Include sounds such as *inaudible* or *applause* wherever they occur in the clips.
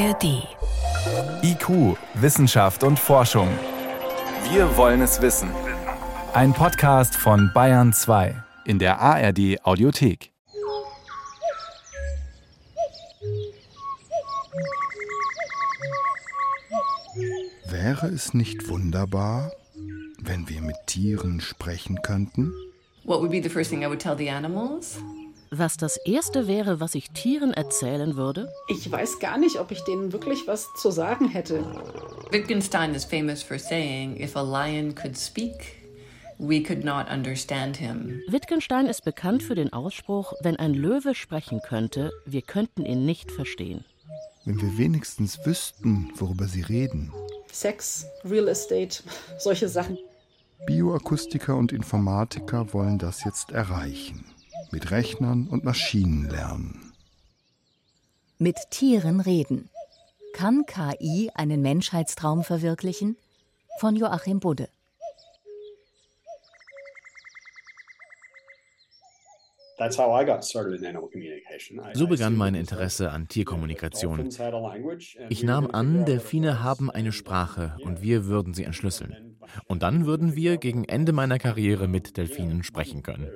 ARD. IQ, Wissenschaft und Forschung. Wir wollen es wissen. Ein Podcast von Bayern 2 in der ARD Audiothek. Wäre es nicht wunderbar, wenn wir mit Tieren sprechen könnten? What would be the first thing I would tell the animals? Was das Erste wäre, was ich Tieren erzählen würde? Ich weiß gar nicht, ob ich denen wirklich was zu sagen hätte. Wittgenstein is famous for saying, if a lion could speak, we could not understand him. Wittgenstein ist bekannt für den Ausspruch, wenn ein Löwe sprechen könnte, wir könnten ihn nicht verstehen. Wenn wir wenigstens wüssten, worüber sie reden. Sex, Real Estate, solche Sachen. Bioakustiker und Informatiker wollen das jetzt erreichen. Mit Rechnern und Maschinen lernen. Mit Tieren reden. Kann KI einen Menschheitstraum verwirklichen? Von Joachim Budde. So begann mein Interesse an Tierkommunikation. Ich nahm an, Delfine haben eine Sprache und wir würden sie entschlüsseln. Und dann würden wir gegen Ende meiner Karriere mit Delfinen sprechen können.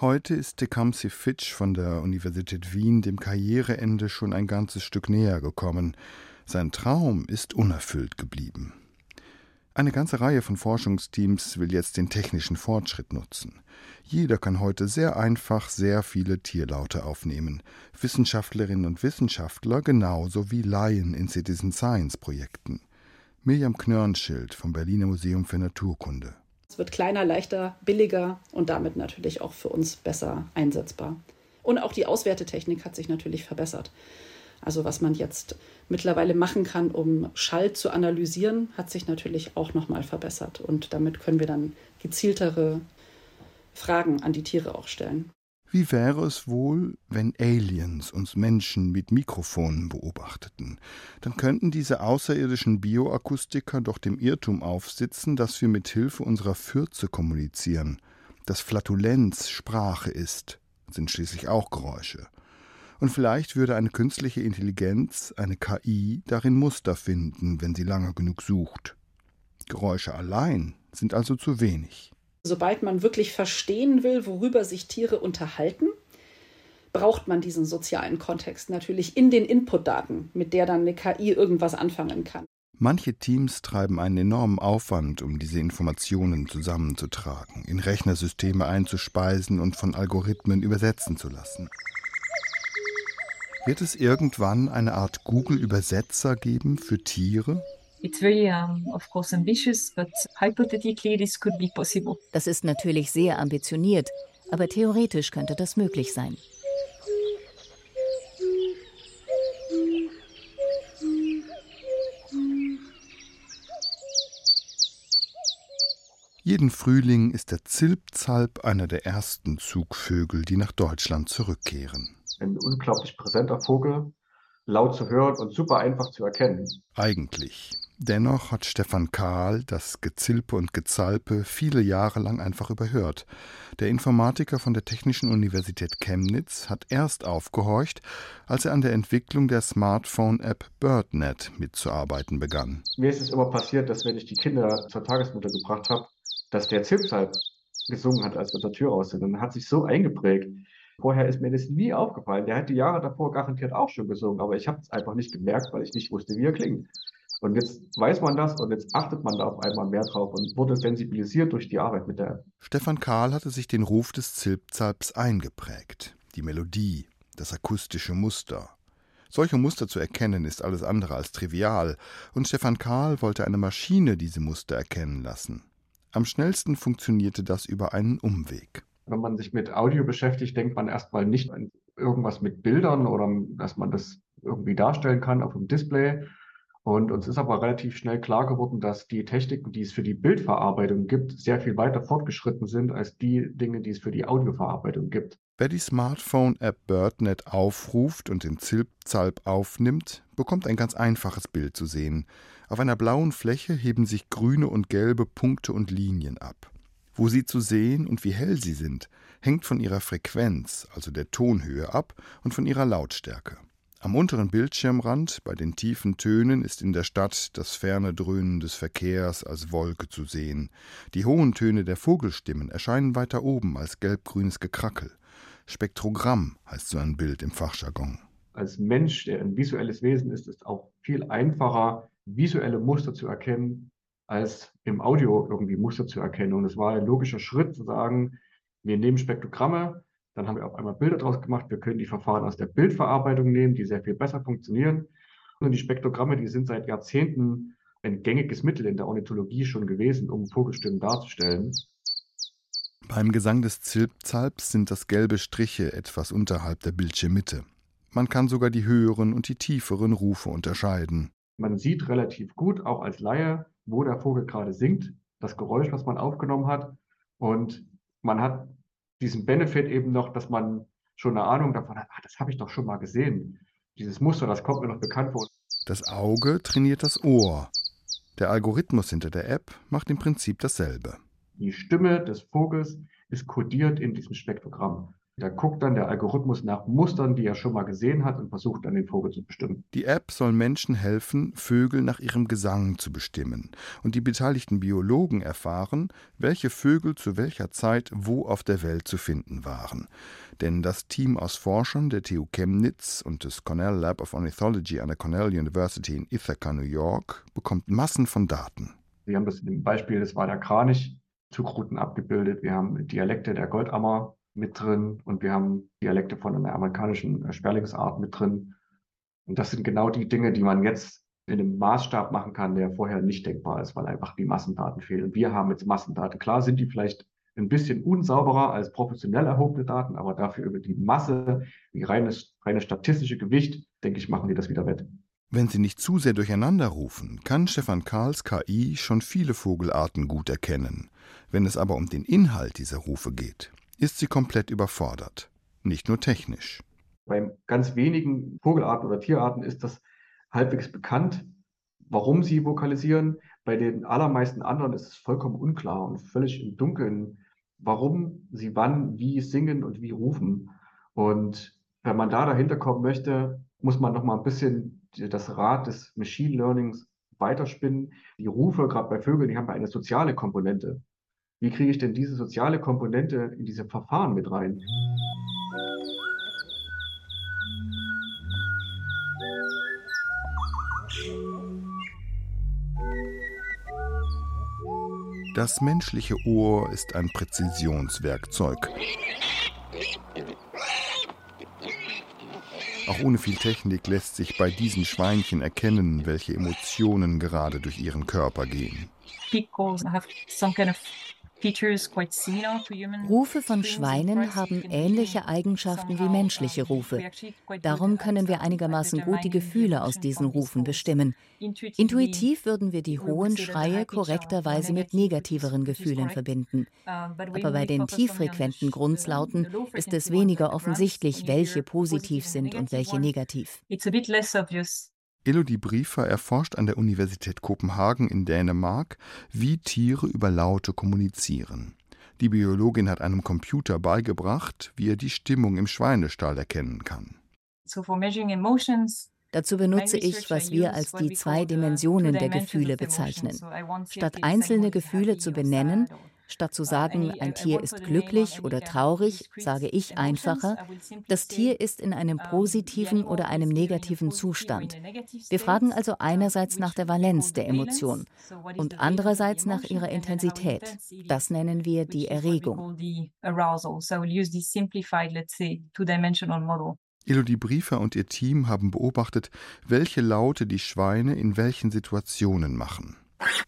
Heute ist Tecumseh Fitch von der Universität Wien dem Karriereende schon ein ganzes Stück näher gekommen. Sein Traum ist unerfüllt geblieben. Eine ganze Reihe von Forschungsteams will jetzt den technischen Fortschritt nutzen. Jeder kann heute sehr einfach sehr viele Tierlaute aufnehmen. Wissenschaftlerinnen und Wissenschaftler genauso wie Laien in Citizen Science Projekten. Mirjam Knörnschild vom Berliner Museum für Naturkunde. Es wird kleiner, leichter, billiger und damit natürlich auch für uns besser einsetzbar. Und auch die Auswertetechnik hat sich natürlich verbessert. Also was man jetzt mittlerweile machen kann, um Schall zu analysieren, hat sich natürlich auch nochmal verbessert. Und damit können wir dann gezieltere Fragen an die Tiere auch stellen. Wie wäre es wohl, wenn Aliens uns Menschen mit Mikrofonen beobachteten? Dann könnten diese außerirdischen Bioakustiker doch dem Irrtum aufsitzen, dass wir mit Hilfe unserer Fürze kommunizieren. Dass Flatulenz Sprache ist, sind schließlich auch Geräusche. Und vielleicht würde eine künstliche Intelligenz, eine KI, darin Muster finden, wenn sie lange genug sucht. Geräusche allein sind also zu wenig. Sobald man wirklich verstehen will, worüber sich Tiere unterhalten, braucht man diesen sozialen Kontext natürlich in den Inputdaten, mit der dann eine KI irgendwas anfangen kann. Manche Teams treiben einen enormen Aufwand, um diese Informationen zusammenzutragen, in Rechnersysteme einzuspeisen und von Algorithmen übersetzen zu lassen. Wird es irgendwann eine Art Google-Übersetzer geben für Tiere? Das ist natürlich sehr ambitioniert, aber theoretisch könnte das möglich sein. Jeden Frühling ist der Zilpzalp einer der ersten Zugvögel, die nach Deutschland zurückkehren ein unglaublich präsenter Vogel, laut zu hören und super einfach zu erkennen. Eigentlich. Dennoch hat Stefan Kahl das Gezilpe und Gezalpe viele Jahre lang einfach überhört. Der Informatiker von der Technischen Universität Chemnitz hat erst aufgehorcht, als er an der Entwicklung der Smartphone-App BirdNet mitzuarbeiten begann. Mir ist es immer passiert, dass wenn ich die Kinder zur Tagesmutter gebracht habe, dass der Zilpzalp gesungen hat, als wir zur Tür raus sind. Und hat sich so eingeprägt. Vorher ist mir das nie aufgefallen. Der hat die Jahre davor garantiert auch schon gesungen, aber ich habe es einfach nicht gemerkt, weil ich nicht wusste, wie er klingt. Und jetzt weiß man das und jetzt achtet man da auf einmal mehr drauf und wurde sensibilisiert durch die Arbeit mit der. Stefan Karl hatte sich den Ruf des Zilpzalps eingeprägt. Die Melodie, das akustische Muster. Solche Muster zu erkennen ist alles andere als trivial, und Stefan Karl wollte eine Maschine diese Muster erkennen lassen. Am schnellsten funktionierte das über einen Umweg. Wenn man sich mit Audio beschäftigt, denkt man erstmal nicht an irgendwas mit Bildern oder dass man das irgendwie darstellen kann auf dem Display. Und uns ist aber relativ schnell klar geworden, dass die Techniken, die es für die Bildverarbeitung gibt, sehr viel weiter fortgeschritten sind als die Dinge, die es für die Audioverarbeitung gibt. Wer die Smartphone-App BirdNet aufruft und den Zilpzalp aufnimmt, bekommt ein ganz einfaches Bild zu sehen. Auf einer blauen Fläche heben sich grüne und gelbe Punkte und Linien ab. Wo sie zu sehen und wie hell sie sind, hängt von ihrer Frequenz, also der Tonhöhe, ab und von ihrer Lautstärke. Am unteren Bildschirmrand, bei den tiefen Tönen, ist in der Stadt das ferne Dröhnen des Verkehrs als Wolke zu sehen. Die hohen Töne der Vogelstimmen erscheinen weiter oben als gelbgrünes Gekrackel. Spektrogramm heißt so ein Bild im Fachjargon. Als Mensch, der ein visuelles Wesen ist, ist auch viel einfacher, visuelle Muster zu erkennen, als im Audio irgendwie Muster zu erkennen. Und es war ein logischer Schritt zu sagen, wir nehmen Spektrogramme, dann haben wir auf einmal Bilder draus gemacht. Wir können die Verfahren aus der Bildverarbeitung nehmen, die sehr viel besser funktionieren. Und die Spektrogramme, die sind seit Jahrzehnten ein gängiges Mittel in der Ornithologie schon gewesen, um Vogelstimmen darzustellen. Beim Gesang des Zilpzalps sind das gelbe Striche etwas unterhalb der Bildschirmmitte. Man kann sogar die höheren und die tieferen Rufe unterscheiden. Man sieht relativ gut, auch als Laie, wo der Vogel gerade singt, das Geräusch, was man aufgenommen hat. Und man hat diesen Benefit eben noch, dass man schon eine Ahnung davon hat, ach, das habe ich doch schon mal gesehen. Dieses Muster, das kommt mir noch bekannt vor. Das Auge trainiert das Ohr. Der Algorithmus hinter der App macht im Prinzip dasselbe. Die Stimme des Vogels ist kodiert in diesem Spektrogramm. Da guckt dann der Algorithmus nach Mustern, die er schon mal gesehen hat und versucht dann den Vogel zu bestimmen. Die App soll Menschen helfen, Vögel nach ihrem Gesang zu bestimmen. Und die beteiligten Biologen erfahren, welche Vögel zu welcher Zeit wo auf der Welt zu finden waren. Denn das Team aus Forschern der TU Chemnitz und des Cornell Lab of Ornithology an der Cornell University in Ithaca, New York, bekommt Massen von Daten. Wir haben das im Beispiel, das war der Kranich, Zugrouten abgebildet. Wir haben Dialekte der Goldammer mit drin und wir haben Dialekte von einer amerikanischen äh, Sperlingsart mit drin. Und das sind genau die Dinge, die man jetzt in einem Maßstab machen kann, der vorher nicht denkbar ist, weil einfach die Massendaten fehlen. Wir haben jetzt Massendaten. Klar sind die vielleicht ein bisschen unsauberer als professionell erhobene Daten, aber dafür über die Masse, die reine, reine statistische Gewicht, denke ich, machen die das wieder wett. Wenn sie nicht zu sehr durcheinander rufen, kann Stefan Karls KI schon viele Vogelarten gut erkennen. Wenn es aber um den Inhalt dieser Rufe geht, ist sie komplett überfordert. Nicht nur technisch. Bei ganz wenigen Vogelarten oder Tierarten ist das halbwegs bekannt, warum sie vokalisieren. Bei den allermeisten anderen ist es vollkommen unklar und völlig im Dunkeln, warum sie wann, wie singen und wie rufen. Und wenn man da dahinter kommen möchte, muss man noch mal ein bisschen das Rad des Machine Learnings weiterspinnen. Die Rufe, gerade bei Vögeln, die haben eine soziale Komponente. Wie kriege ich denn diese soziale Komponente in diese Verfahren mit rein? Das menschliche Ohr ist ein Präzisionswerkzeug. Auch ohne viel Technik lässt sich bei diesen Schweinchen erkennen, welche Emotionen gerade durch ihren Körper gehen. People have some kind of Rufe von Schweinen haben ähnliche Eigenschaften wie menschliche Rufe. Darum können wir einigermaßen gut die Gefühle aus diesen Rufen bestimmen. Intuitiv würden wir die hohen Schreie korrekterweise mit negativeren Gefühlen verbinden. Aber bei den tieffrequenten Grundslauten ist es weniger offensichtlich, welche positiv sind und welche negativ. Elodie Briefer erforscht an der Universität Kopenhagen in Dänemark, wie Tiere über Laute kommunizieren. Die Biologin hat einem Computer beigebracht, wie er die Stimmung im Schweinestall erkennen kann. Dazu benutze ich, was wir als die zwei Dimensionen der Gefühle bezeichnen. Statt einzelne Gefühle zu benennen, Statt zu sagen, ein Tier ist glücklich oder traurig, sage ich einfacher, das Tier ist in einem positiven oder einem negativen Zustand. Wir fragen also einerseits nach der Valenz der Emotion und andererseits nach ihrer Intensität. Das nennen wir die Erregung. Elodie Briefer und ihr Team haben beobachtet, welche Laute die Schweine in welchen Situationen machen.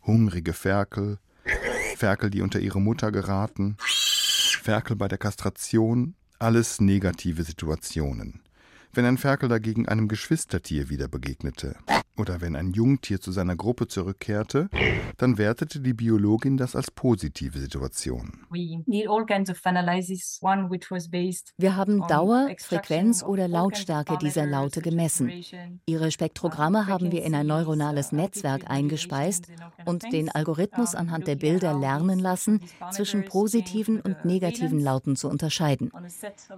Hungrige Ferkel, Ferkel, die unter ihre Mutter geraten, Ferkel bei der Kastration, alles negative Situationen. Wenn ein Ferkel dagegen einem Geschwistertier wieder begegnete, oder wenn ein Jungtier zu seiner Gruppe zurückkehrte, dann wertete die Biologin das als positive Situation. Wir haben Dauer, Frequenz oder Lautstärke dieser Laute gemessen. Ihre Spektrogramme haben wir in ein neuronales Netzwerk eingespeist und den Algorithmus anhand der Bilder lernen lassen, zwischen positiven und negativen Lauten zu unterscheiden.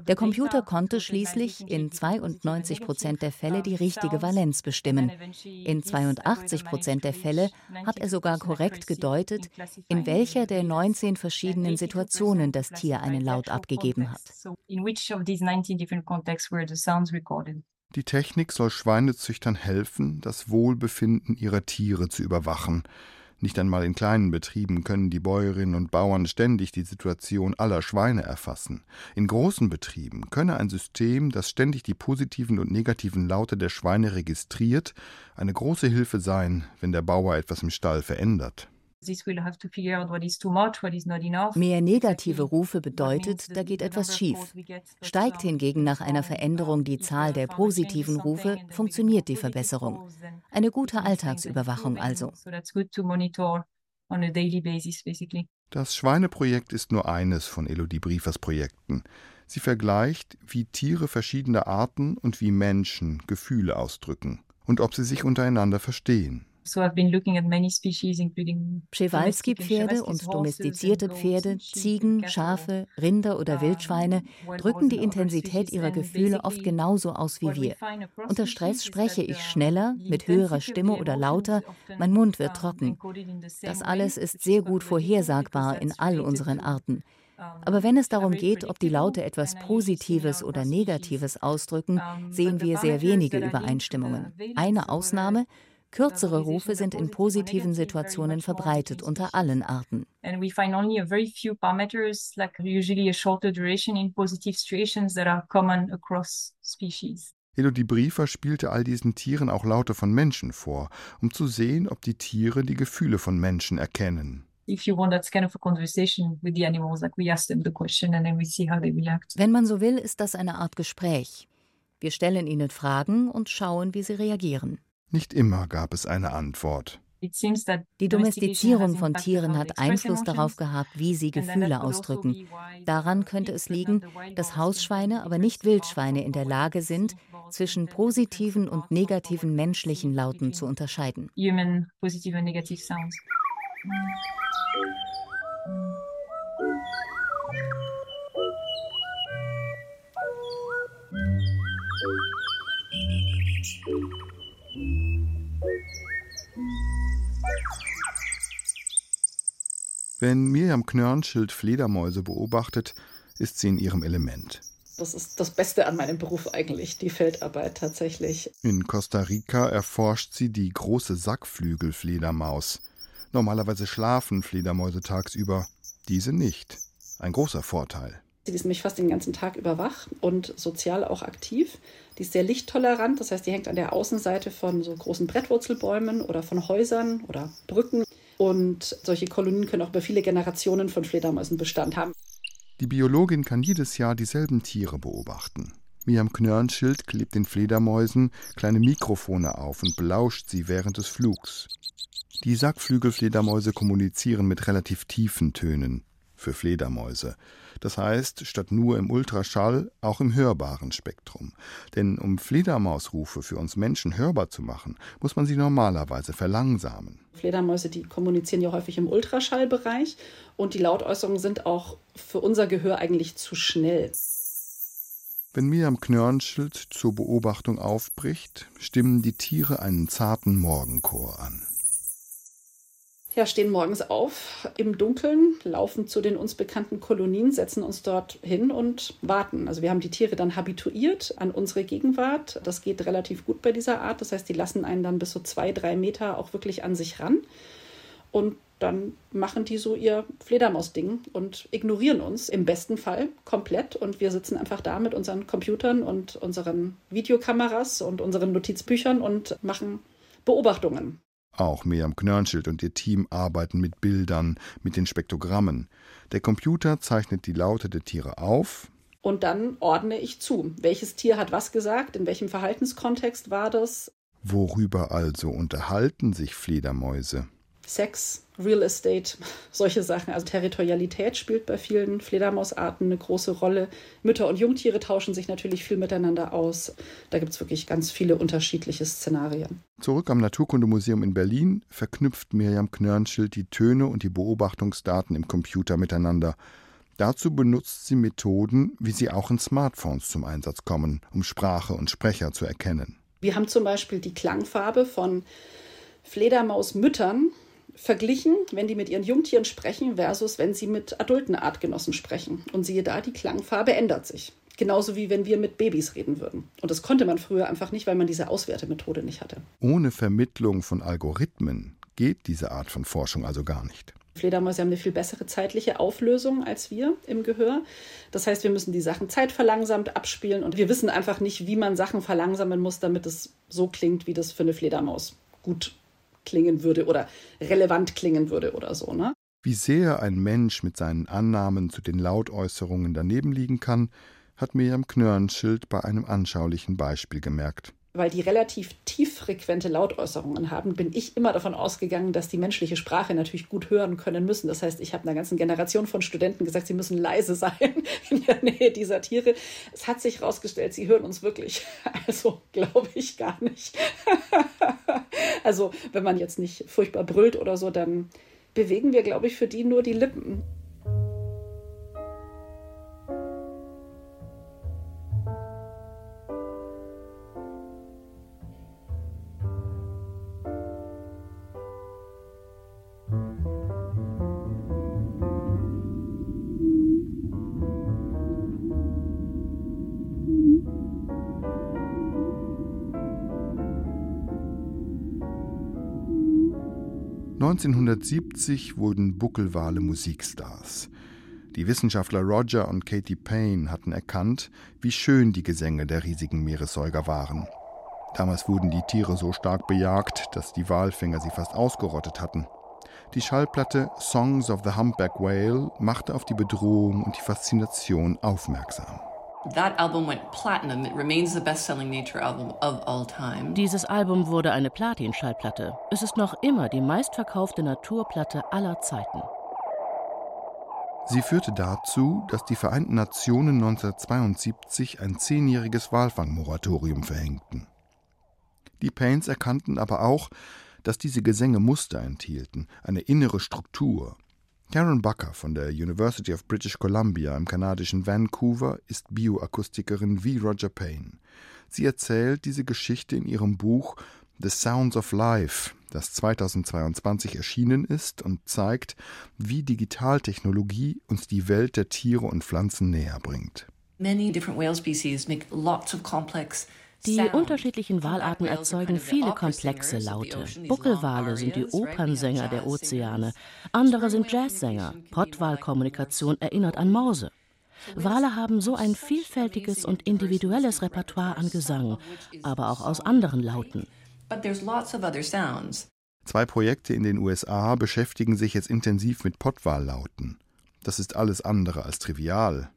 Der Computer konnte schließlich in 92 Prozent der Fälle die richtige Valenz bestimmen. In 82 Prozent der Fälle hat er sogar korrekt gedeutet, in welcher der 19 verschiedenen Situationen das Tier einen Laut abgegeben hat. Die Technik soll Schweinezüchtern helfen, das Wohlbefinden ihrer Tiere zu überwachen. Nicht einmal in kleinen Betrieben können die Bäuerinnen und Bauern ständig die Situation aller Schweine erfassen. In großen Betrieben könne ein System, das ständig die positiven und negativen Laute der Schweine registriert, eine große Hilfe sein, wenn der Bauer etwas im Stall verändert. Mehr negative Rufe bedeutet, da geht etwas schief. Steigt hingegen nach einer Veränderung die Zahl der positiven Rufe, funktioniert die Verbesserung. Eine gute Alltagsüberwachung also. Das Schweineprojekt ist nur eines von Elodie Briefers Projekten. Sie vergleicht, wie Tiere verschiedener Arten und wie Menschen Gefühle ausdrücken und ob sie sich untereinander verstehen. Przewalski-Pferde und domestizierte Pferde, Ziegen, Schafe, Rinder oder Wildschweine drücken die Intensität ihrer Gefühle oft genauso aus wie wir. Unter Stress spreche ich schneller, mit höherer Stimme oder lauter, mein Mund wird trocken. Das alles ist sehr gut vorhersagbar in all unseren Arten. Aber wenn es darum geht, ob die Laute etwas Positives oder Negatives ausdrücken, sehen wir sehr wenige Übereinstimmungen. Eine Ausnahme, Kürzere Rufe sind in positiven Situationen verbreitet unter allen Arten. Elodie Briefer spielte all diesen Tieren auch Laute von Menschen vor, um zu sehen, ob die Tiere die Gefühle von Menschen erkennen. Wenn man so will, ist das eine Art Gespräch. Wir stellen ihnen Fragen und schauen, wie sie reagieren. Nicht immer gab es eine Antwort. Die Domestizierung von Tieren hat Einfluss darauf gehabt, wie sie Gefühle also ausdrücken. Daran könnte es liegen, dass Hausschweine, aber nicht Wildschweine in der Lage sind, zwischen positiven und negativen menschlichen Lauten zu unterscheiden. Wenn Miriam Knörnschild Fledermäuse beobachtet, ist sie in ihrem Element. Das ist das Beste an meinem Beruf eigentlich, die Feldarbeit tatsächlich. In Costa Rica erforscht sie die große Sackflügelfledermaus. Normalerweise schlafen Fledermäuse tagsüber, diese nicht. Ein großer Vorteil. Sie ist nämlich fast den ganzen Tag über wach und sozial auch aktiv. Die ist sehr lichttolerant, das heißt, die hängt an der Außenseite von so großen Brettwurzelbäumen oder von Häusern oder Brücken. Und solche Kolonien können auch über viele Generationen von Fledermäusen Bestand haben. Die Biologin kann jedes Jahr dieselben Tiere beobachten. Miriam Knörnschild klebt den Fledermäusen kleine Mikrofone auf und belauscht sie während des Flugs. Die Sackflügelfledermäuse kommunizieren mit relativ tiefen Tönen für Fledermäuse. Das heißt, statt nur im Ultraschall auch im hörbaren Spektrum. Denn um Fledermausrufe für uns Menschen hörbar zu machen, muss man sie normalerweise verlangsamen. Fledermäuse, die kommunizieren ja häufig im Ultraschallbereich und die Lautäußerungen sind auch für unser Gehör eigentlich zu schnell. Wenn Miriam Knörnschild zur Beobachtung aufbricht, stimmen die Tiere einen zarten Morgenchor an ja, stehen morgens auf im Dunkeln, laufen zu den uns bekannten Kolonien, setzen uns dort hin und warten. Also wir haben die Tiere dann habituiert an unsere Gegenwart. Das geht relativ gut bei dieser Art. Das heißt, die lassen einen dann bis so zwei, drei Meter auch wirklich an sich ran. Und dann machen die so ihr Fledermaus-Ding und ignorieren uns im besten Fall komplett. Und wir sitzen einfach da mit unseren Computern und unseren Videokameras und unseren Notizbüchern und machen Beobachtungen. Auch Miriam Knörnschild und ihr Team arbeiten mit Bildern, mit den Spektrogrammen. Der Computer zeichnet die Laute der Tiere auf. Und dann ordne ich zu. Welches Tier hat was gesagt? In welchem Verhaltenskontext war das? Worüber also unterhalten sich Fledermäuse? Sex, Real Estate, *laughs* solche Sachen. Also Territorialität spielt bei vielen Fledermausarten eine große Rolle. Mütter und Jungtiere tauschen sich natürlich viel miteinander aus. Da gibt es wirklich ganz viele unterschiedliche Szenarien. Zurück am Naturkundemuseum in Berlin verknüpft Miriam Knörnschild die Töne und die Beobachtungsdaten im Computer miteinander. Dazu benutzt sie Methoden, wie sie auch in Smartphones zum Einsatz kommen, um Sprache und Sprecher zu erkennen. Wir haben zum Beispiel die Klangfarbe von Fledermausmüttern verglichen, wenn die mit ihren Jungtieren sprechen, versus wenn sie mit adulten Artgenossen sprechen. Und siehe da, die Klangfarbe ändert sich. Genauso wie wenn wir mit Babys reden würden. Und das konnte man früher einfach nicht, weil man diese Auswertemethode nicht hatte. Ohne Vermittlung von Algorithmen geht diese Art von Forschung also gar nicht. Fledermäuse haben eine viel bessere zeitliche Auflösung als wir im Gehör. Das heißt, wir müssen die Sachen zeitverlangsamt abspielen und wir wissen einfach nicht, wie man Sachen verlangsamen muss, damit es so klingt, wie das für eine Fledermaus gut klingen würde oder relevant klingen würde oder so. Ne? Wie sehr ein Mensch mit seinen Annahmen zu den Lautäußerungen daneben liegen kann, hat Miriam Knörnschild bei einem anschaulichen Beispiel gemerkt. Weil die relativ tieffrequente Lautäußerungen haben, bin ich immer davon ausgegangen, dass die menschliche Sprache natürlich gut hören können müssen. Das heißt, ich habe einer ganzen Generation von Studenten gesagt, sie müssen leise sein *laughs* in der Nähe dieser Tiere. Es hat sich herausgestellt, sie hören uns wirklich. *laughs* Also glaube ich gar nicht. *laughs* Also wenn man jetzt nicht furchtbar brüllt oder so, dann bewegen wir, glaube ich, für die nur die Lippen. 1970 wurden Buckelwale Musikstars. Die Wissenschaftler Roger und Katie Payne hatten erkannt, wie schön die Gesänge der riesigen Meeressäuger waren. Damals wurden die Tiere so stark bejagt, dass die Walfänger sie fast ausgerottet hatten. Die Schallplatte Songs of the Humpback Whale machte auf die Bedrohung und die Faszination aufmerksam. Dieses Album wurde eine Platin-Schallplatte. Es ist noch immer die meistverkaufte Naturplatte aller Zeiten. Sie führte dazu, dass die Vereinten Nationen 1972 ein zehnjähriges Walfangmoratorium verhängten. Die Pains erkannten aber auch, dass diese Gesänge Muster enthielten, eine innere Struktur, Karen Bucker von der University of British Columbia im kanadischen Vancouver ist Bioakustikerin wie Roger Payne. Sie erzählt diese Geschichte in ihrem Buch The Sounds of Life, das 2022 erschienen ist und zeigt, wie Digitaltechnologie uns die Welt der Tiere und Pflanzen näher bringt. Many different whale species make lots of complex die unterschiedlichen Walarten erzeugen viele komplexe Laute. Buckelwale sind die Opernsänger der Ozeane, andere sind Jazzsänger. Pottwalkommunikation erinnert an Morse. Wale haben so ein vielfältiges und individuelles Repertoire an Gesang, aber auch aus anderen Lauten. Zwei Projekte in den USA beschäftigen sich jetzt intensiv mit Pottwallauten. Das ist alles andere als trivial.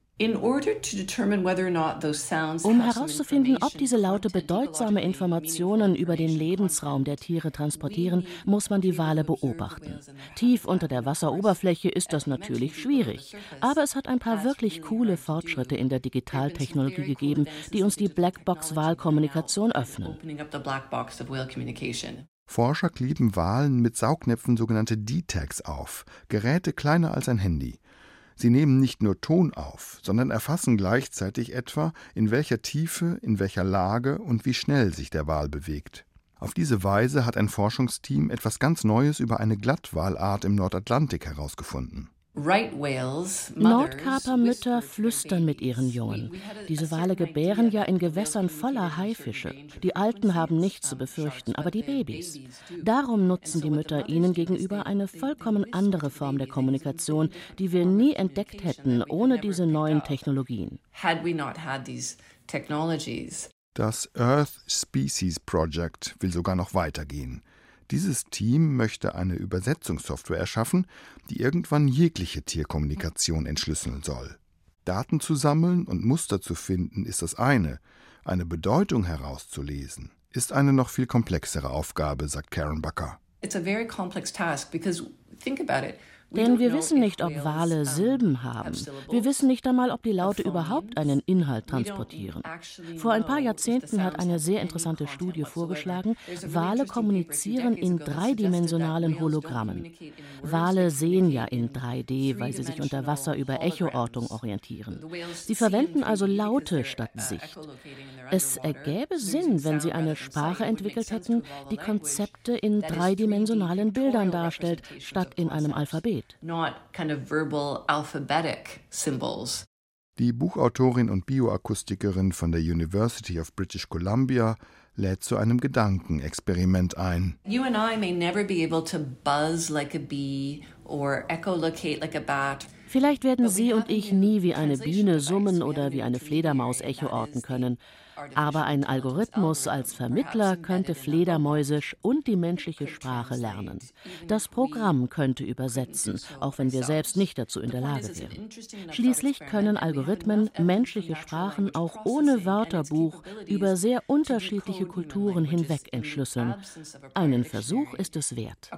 Um herauszufinden, ob diese Laute bedeutsame Informationen über den Lebensraum der Tiere transportieren, muss man die Wale beobachten. Tief unter der Wasseroberfläche ist das natürlich schwierig, aber es hat ein paar wirklich coole Fortschritte in der Digitaltechnologie gegeben, die uns die Blackbox-Wahlkommunikation öffnen. Forscher kleben Walen mit Saugnäpfen sogenannte D-Tags auf, Geräte kleiner als ein Handy. Sie nehmen nicht nur Ton auf, sondern erfassen gleichzeitig etwa, in welcher Tiefe, in welcher Lage und wie schnell sich der Wal bewegt. Auf diese Weise hat ein Forschungsteam etwas ganz Neues über eine Glattwalart im Nordatlantik herausgefunden. Nordkapermütter flüstern mit ihren Jungen. Diese Wale gebären ja in Gewässern voller Haifische. Die Alten haben nichts zu befürchten, aber die Babys. Darum nutzen die Mütter ihnen gegenüber eine vollkommen andere Form der Kommunikation, die wir nie entdeckt hätten ohne diese neuen Technologien. Das Earth Species Project will sogar noch weitergehen. Dieses Team möchte eine Übersetzungssoftware erschaffen, die irgendwann jegliche Tierkommunikation entschlüsseln soll. Daten zu sammeln und Muster zu finden ist das eine, eine Bedeutung herauszulesen, ist eine noch viel komplexere Aufgabe, sagt Karen Bucker. It's a very complex task because think about it. Denn wir wissen nicht, ob Wale Silben haben. Wir wissen nicht einmal, ob die Laute überhaupt einen Inhalt transportieren. Vor ein paar Jahrzehnten hat eine sehr interessante Studie vorgeschlagen, Wale kommunizieren in dreidimensionalen Hologrammen. Wale sehen ja in 3D, weil sie sich unter Wasser über Echoortung orientieren. Sie verwenden also Laute statt Sicht. Es ergäbe Sinn, wenn sie eine Sprache entwickelt hätten, die Konzepte in dreidimensionalen Bildern darstellt, statt in einem Alphabet. Die Buchautorin und Bioakustikerin von der University of British Columbia lädt zu einem Gedankenexperiment ein. You and I may never be able to buzz like a bee or echolocate like a bat. Vielleicht werden Sie und ich nie wie eine Biene summen oder wie eine Fledermaus Echo orten können. Aber ein Algorithmus als Vermittler könnte Fledermäusisch und die menschliche Sprache lernen. Das Programm könnte übersetzen, auch wenn wir selbst nicht dazu in der Lage wären. Schließlich können Algorithmen menschliche Sprachen auch ohne Wörterbuch über sehr unterschiedliche Kulturen hinweg entschlüsseln. Einen Versuch ist es wert.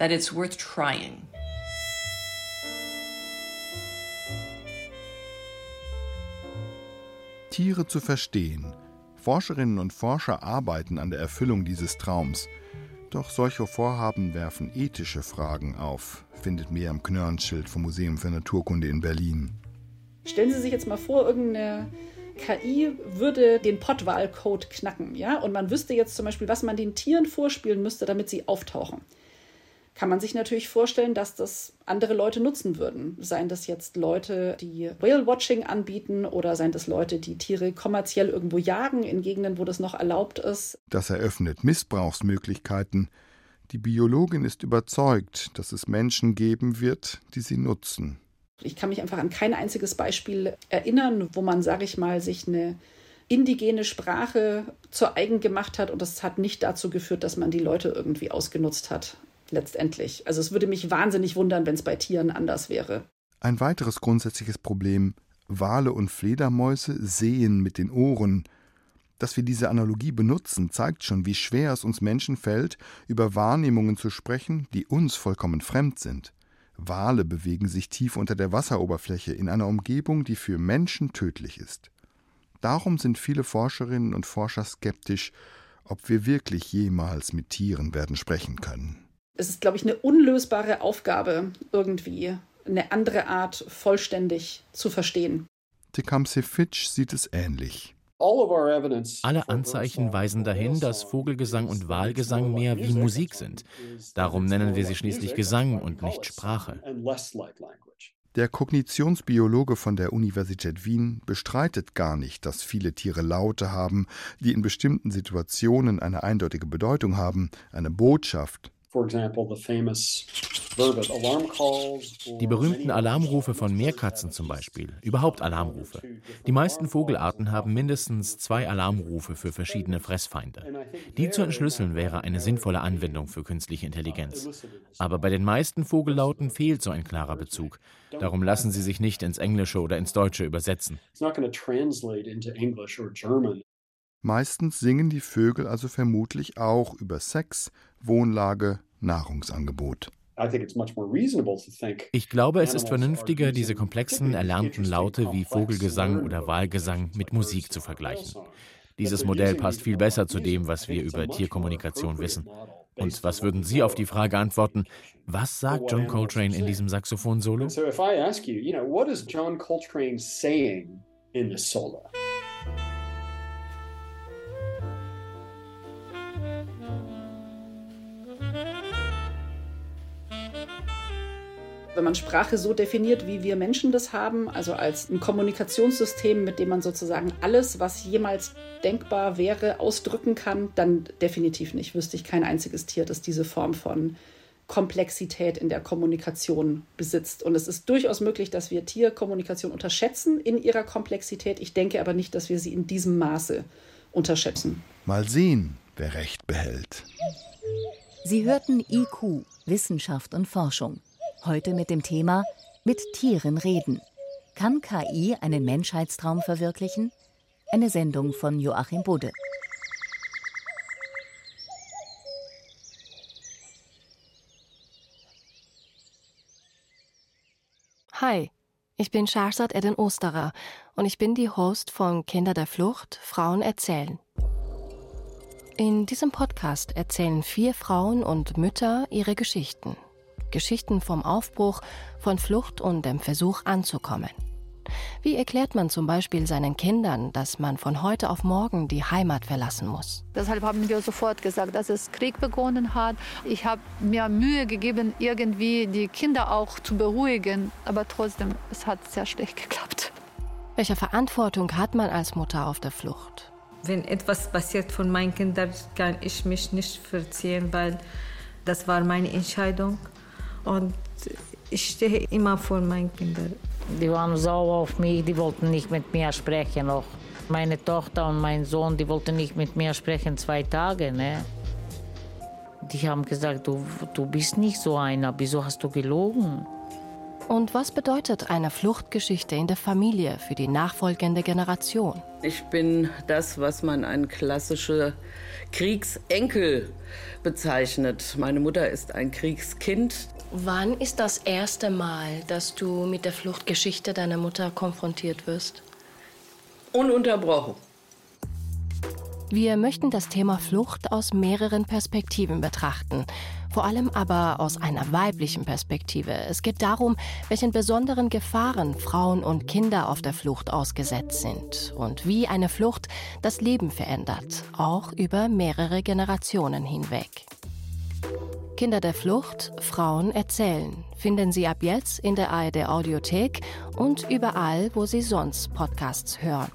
that it's worth trying. Tiere zu verstehen. Forscherinnen und Forscher arbeiten an der Erfüllung dieses Traums. Doch solche Vorhaben werfen ethische Fragen auf, findet Miriam Knörnschild vom Museum für Naturkunde in Berlin. Stellen Sie sich jetzt mal vor, irgendeine KI würde den Pottwahlcode knacken, ja, und man wüsste jetzt zum Beispiel, was man den Tieren vorspielen müsste, damit sie auftauchen kann man sich natürlich vorstellen, dass das andere Leute nutzen würden. Seien das jetzt Leute, die Whale-Watching anbieten oder seien das Leute, die Tiere kommerziell irgendwo jagen in Gegenden, wo das noch erlaubt ist. Das eröffnet Missbrauchsmöglichkeiten. Die Biologin ist überzeugt, dass es Menschen geben wird, die sie nutzen. Ich kann mich einfach an kein einziges Beispiel erinnern, wo man, sage ich mal, sich eine indigene Sprache zur eigen gemacht hat und das hat nicht dazu geführt, dass man die Leute irgendwie ausgenutzt hat letztendlich. Also es würde mich wahnsinnig wundern, wenn es bei Tieren anders wäre. Ein weiteres grundsätzliches Problem Wale und Fledermäuse sehen mit den Ohren. Dass wir diese Analogie benutzen, zeigt schon, wie schwer es uns Menschen fällt, über Wahrnehmungen zu sprechen, die uns vollkommen fremd sind. Wale bewegen sich tief unter der Wasseroberfläche in einer Umgebung, die für Menschen tödlich ist. Darum sind viele Forscherinnen und Forscher skeptisch, ob wir wirklich jemals mit Tieren werden sprechen können es ist, glaube ich, eine unlösbare Aufgabe, irgendwie eine andere Art vollständig zu verstehen. Tecumseh Fitch sieht es ähnlich. Alle Anzeichen weisen dahin, dass Vogelgesang und Wahlgesang mehr wie Musik sind. Darum nennen wir sie schließlich Gesang und nicht Sprache. Der Kognitionsbiologe von der Universität Wien bestreitet gar nicht, dass viele Tiere Laute haben, die in bestimmten Situationen eine eindeutige Bedeutung haben, eine Botschaft, die berühmten Alarmrufe von Meerkatzen zum Beispiel, überhaupt Alarmrufe. Die meisten Vogelarten haben mindestens zwei Alarmrufe für verschiedene Fressfeinde. Die zu entschlüsseln wäre eine sinnvolle Anwendung für künstliche Intelligenz. Aber bei den meisten Vogellauten fehlt so ein klarer Bezug. Darum lassen sie sich nicht ins Englische oder ins Deutsche übersetzen. Meistens singen die Vögel also vermutlich auch über Sex, Wohnlage, Nahrungsangebot. Ich glaube, es ist vernünftiger, diese komplexen, erlernten Laute wie Vogelgesang oder Wahlgesang mit Musik zu vergleichen. Dieses Modell passt viel besser zu dem, was wir über Tierkommunikation wissen. Und was würden Sie auf die Frage antworten, was sagt John Coltrane in diesem Saxophon-Solo? John Coltrane saying in the solo? Wenn man Sprache so definiert, wie wir Menschen das haben, also als ein Kommunikationssystem, mit dem man sozusagen alles, was jemals denkbar wäre, ausdrücken kann, dann definitiv nicht. Wüsste ich kein einziges Tier, das diese Form von Komplexität in der Kommunikation besitzt. Und es ist durchaus möglich, dass wir Tierkommunikation unterschätzen in ihrer Komplexität. Ich denke aber nicht, dass wir sie in diesem Maße unterschätzen. Mal sehen, wer recht behält. Sie hörten IQ, Wissenschaft und Forschung. Heute mit dem Thema Mit Tieren reden. Kann KI einen Menschheitstraum verwirklichen? Eine Sendung von Joachim Budde. Hi, ich bin Shahrzad Eden Osterer und ich bin die Host von Kinder der Flucht, Frauen erzählen. In diesem Podcast erzählen vier Frauen und Mütter ihre Geschichten. Geschichten vom Aufbruch, von Flucht und dem Versuch anzukommen. Wie erklärt man zum Beispiel seinen Kindern, dass man von heute auf morgen die Heimat verlassen muss? Deshalb haben wir sofort gesagt, dass es Krieg begonnen hat. Ich habe mir Mühe gegeben, irgendwie die Kinder auch zu beruhigen, aber trotzdem, es hat sehr schlecht geklappt. Welche Verantwortung hat man als Mutter auf der Flucht? Wenn etwas passiert von meinen Kindern, kann ich mich nicht verziehen, weil das war meine Entscheidung. Und ich stehe immer vor meinen Kindern. Die waren sauer auf mich, die wollten nicht mit mir sprechen noch. Meine Tochter und mein Sohn, die wollten nicht mit mir sprechen zwei Tage. Ne? Die haben gesagt, du, du bist nicht so einer, wieso hast du gelogen? Und was bedeutet eine Fluchtgeschichte in der Familie für die nachfolgende Generation? Ich bin das, was man ein klassischer Kriegsenkel bezeichnet. Meine Mutter ist ein Kriegskind. Wann ist das erste Mal, dass du mit der Fluchtgeschichte deiner Mutter konfrontiert wirst? Ununterbrochen. Wir möchten das Thema Flucht aus mehreren Perspektiven betrachten, vor allem aber aus einer weiblichen Perspektive. Es geht darum, welchen besonderen Gefahren Frauen und Kinder auf der Flucht ausgesetzt sind und wie eine Flucht das Leben verändert, auch über mehrere Generationen hinweg. Kinder der Flucht, Frauen erzählen. Finden Sie ab jetzt in der ARD Audiothek und überall, wo Sie sonst Podcasts hören.